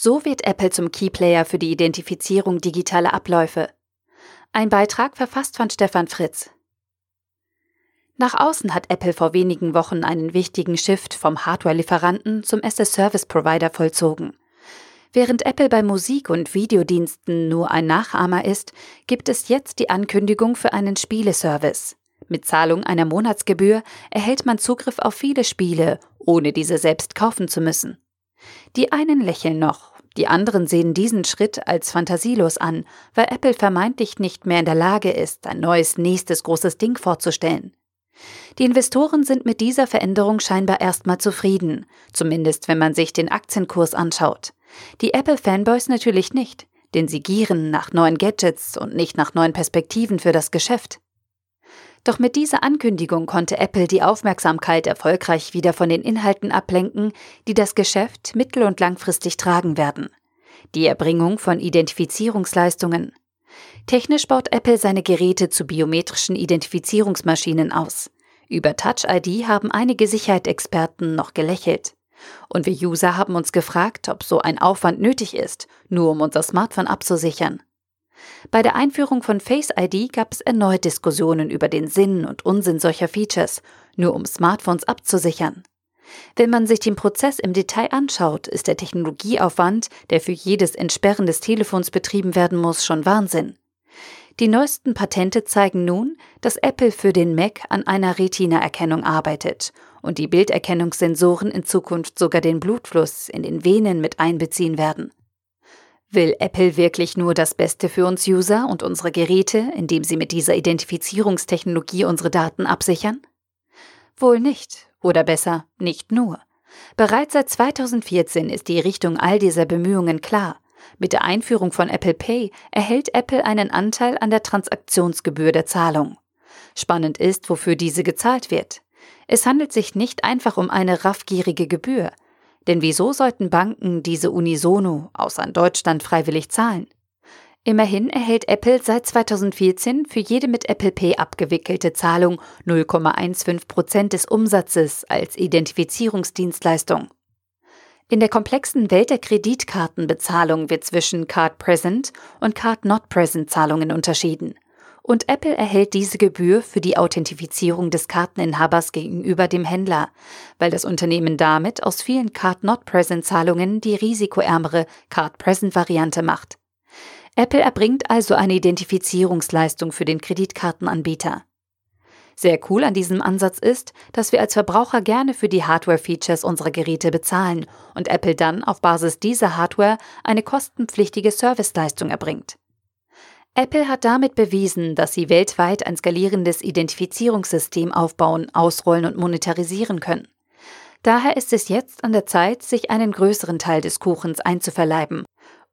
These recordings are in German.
So wird Apple zum Keyplayer für die Identifizierung digitaler Abläufe. Ein Beitrag verfasst von Stefan Fritz. Nach außen hat Apple vor wenigen Wochen einen wichtigen Shift vom Hardware-Lieferanten zum as-a-Service-Provider vollzogen. Während Apple bei Musik- und Videodiensten nur ein Nachahmer ist, gibt es jetzt die Ankündigung für einen Spieleservice. Mit Zahlung einer Monatsgebühr erhält man Zugriff auf viele Spiele, ohne diese selbst kaufen zu müssen. Die einen lächeln noch, die anderen sehen diesen Schritt als fantasielos an, weil Apple vermeintlich nicht mehr in der Lage ist, ein neues nächstes großes Ding vorzustellen. Die Investoren sind mit dieser Veränderung scheinbar erstmal zufrieden, zumindest wenn man sich den Aktienkurs anschaut. Die Apple-Fanboys natürlich nicht, denn sie gieren nach neuen Gadgets und nicht nach neuen Perspektiven für das Geschäft. Doch mit dieser Ankündigung konnte Apple die Aufmerksamkeit erfolgreich wieder von den Inhalten ablenken, die das Geschäft mittel- und langfristig tragen werden. Die Erbringung von Identifizierungsleistungen. Technisch baut Apple seine Geräte zu biometrischen Identifizierungsmaschinen aus. Über Touch ID haben einige Sicherheitsexperten noch gelächelt. Und wir User haben uns gefragt, ob so ein Aufwand nötig ist, nur um unser Smartphone abzusichern. Bei der Einführung von Face ID gab es erneut Diskussionen über den Sinn und Unsinn solcher Features, nur um Smartphones abzusichern. Wenn man sich den Prozess im Detail anschaut, ist der Technologieaufwand, der für jedes Entsperren des Telefons betrieben werden muss, schon Wahnsinn. Die neuesten Patente zeigen nun, dass Apple für den Mac an einer Retina-Erkennung arbeitet und die Bilderkennungssensoren in Zukunft sogar den Blutfluss in den Venen mit einbeziehen werden. Will Apple wirklich nur das Beste für uns User und unsere Geräte, indem sie mit dieser Identifizierungstechnologie unsere Daten absichern? Wohl nicht, oder besser, nicht nur. Bereits seit 2014 ist die Richtung all dieser Bemühungen klar. Mit der Einführung von Apple Pay erhält Apple einen Anteil an der Transaktionsgebühr der Zahlung. Spannend ist, wofür diese gezahlt wird. Es handelt sich nicht einfach um eine raffgierige Gebühr. Denn wieso sollten Banken diese unisono, außer in Deutschland, freiwillig zahlen? Immerhin erhält Apple seit 2014 für jede mit Apple Pay abgewickelte Zahlung 0,15 Prozent des Umsatzes als Identifizierungsdienstleistung. In der komplexen Welt der Kreditkartenbezahlung wird zwischen Card Present und Card Not Present Zahlungen unterschieden und Apple erhält diese Gebühr für die Authentifizierung des Karteninhabers gegenüber dem Händler, weil das Unternehmen damit aus vielen Card-Not-Present-Zahlungen die risikoärmere Card-Present-Variante macht. Apple erbringt also eine Identifizierungsleistung für den Kreditkartenanbieter. Sehr cool an diesem Ansatz ist, dass wir als Verbraucher gerne für die Hardware-Features unserer Geräte bezahlen und Apple dann auf Basis dieser Hardware eine kostenpflichtige Serviceleistung erbringt. Apple hat damit bewiesen, dass sie weltweit ein skalierendes Identifizierungssystem aufbauen, ausrollen und monetarisieren können. Daher ist es jetzt an der Zeit, sich einen größeren Teil des Kuchens einzuverleiben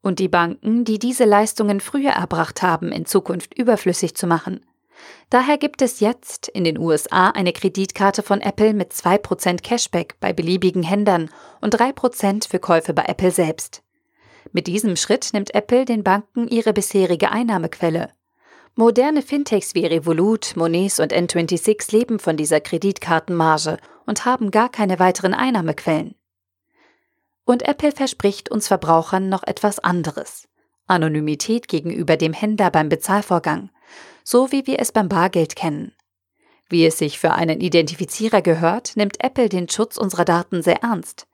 und die Banken, die diese Leistungen früher erbracht haben, in Zukunft überflüssig zu machen. Daher gibt es jetzt in den USA eine Kreditkarte von Apple mit 2% Cashback bei beliebigen Händlern und 3% für Käufe bei Apple selbst. Mit diesem Schritt nimmt Apple den Banken ihre bisherige Einnahmequelle. Moderne Fintechs wie Revolut, Monese und N26 leben von dieser Kreditkartenmarge und haben gar keine weiteren Einnahmequellen. Und Apple verspricht uns Verbrauchern noch etwas anderes. Anonymität gegenüber dem Händler beim Bezahlvorgang, so wie wir es beim Bargeld kennen. Wie es sich für einen Identifizierer gehört, nimmt Apple den Schutz unserer Daten sehr ernst.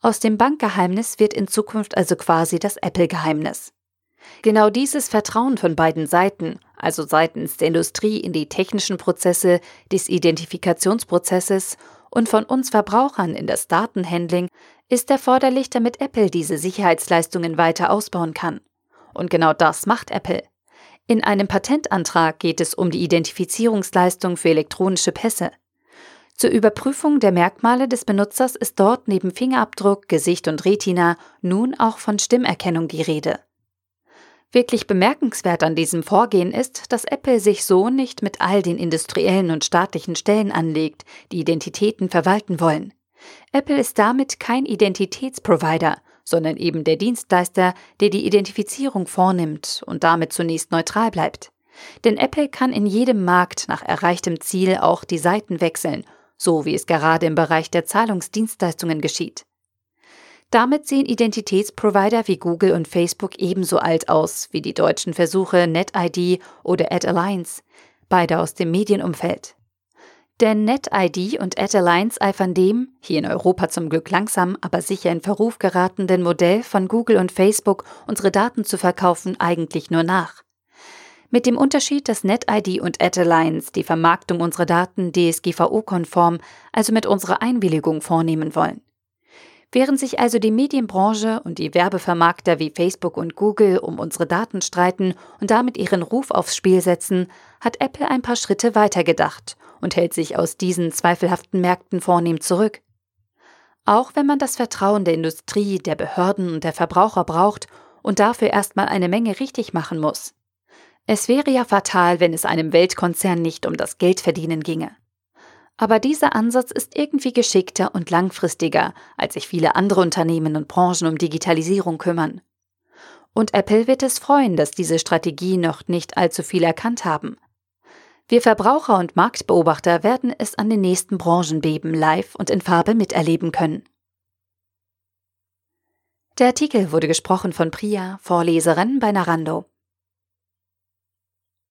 Aus dem Bankgeheimnis wird in Zukunft also quasi das Apple-Geheimnis. Genau dieses Vertrauen von beiden Seiten, also seitens der Industrie in die technischen Prozesse des Identifikationsprozesses und von uns Verbrauchern in das Datenhandling, ist erforderlich, damit Apple diese Sicherheitsleistungen weiter ausbauen kann. Und genau das macht Apple. In einem Patentantrag geht es um die Identifizierungsleistung für elektronische Pässe. Zur Überprüfung der Merkmale des Benutzers ist dort neben Fingerabdruck, Gesicht und Retina nun auch von Stimmerkennung die Rede. Wirklich bemerkenswert an diesem Vorgehen ist, dass Apple sich so nicht mit all den industriellen und staatlichen Stellen anlegt, die Identitäten verwalten wollen. Apple ist damit kein Identitätsprovider, sondern eben der Dienstleister, der die Identifizierung vornimmt und damit zunächst neutral bleibt. Denn Apple kann in jedem Markt nach erreichtem Ziel auch die Seiten wechseln so wie es gerade im Bereich der Zahlungsdienstleistungen geschieht. Damit sehen Identitätsprovider wie Google und Facebook ebenso alt aus wie die deutschen Versuche NetID oder AdAlliance, beide aus dem Medienumfeld. Denn NetID und AdAlliance eifern dem, hier in Europa zum Glück langsam, aber sicher in Verruf geratenen Modell von Google und Facebook, unsere Daten zu verkaufen, eigentlich nur nach. Mit dem Unterschied, dass NetID und AdAlliance die Vermarktung unserer Daten DSGVO-konform, also mit unserer Einwilligung vornehmen wollen. Während sich also die Medienbranche und die Werbevermarkter wie Facebook und Google um unsere Daten streiten und damit ihren Ruf aufs Spiel setzen, hat Apple ein paar Schritte weitergedacht und hält sich aus diesen zweifelhaften Märkten vornehm zurück. Auch wenn man das Vertrauen der Industrie, der Behörden und der Verbraucher braucht und dafür erstmal eine Menge richtig machen muss. Es wäre ja fatal, wenn es einem Weltkonzern nicht um das Geldverdienen ginge. Aber dieser Ansatz ist irgendwie geschickter und langfristiger, als sich viele andere Unternehmen und Branchen um Digitalisierung kümmern. Und Apple wird es freuen, dass diese Strategie noch nicht allzu viel erkannt haben. Wir Verbraucher und Marktbeobachter werden es an den nächsten Branchenbeben live und in Farbe miterleben können. Der Artikel wurde gesprochen von Priya, Vorleserin bei Narando.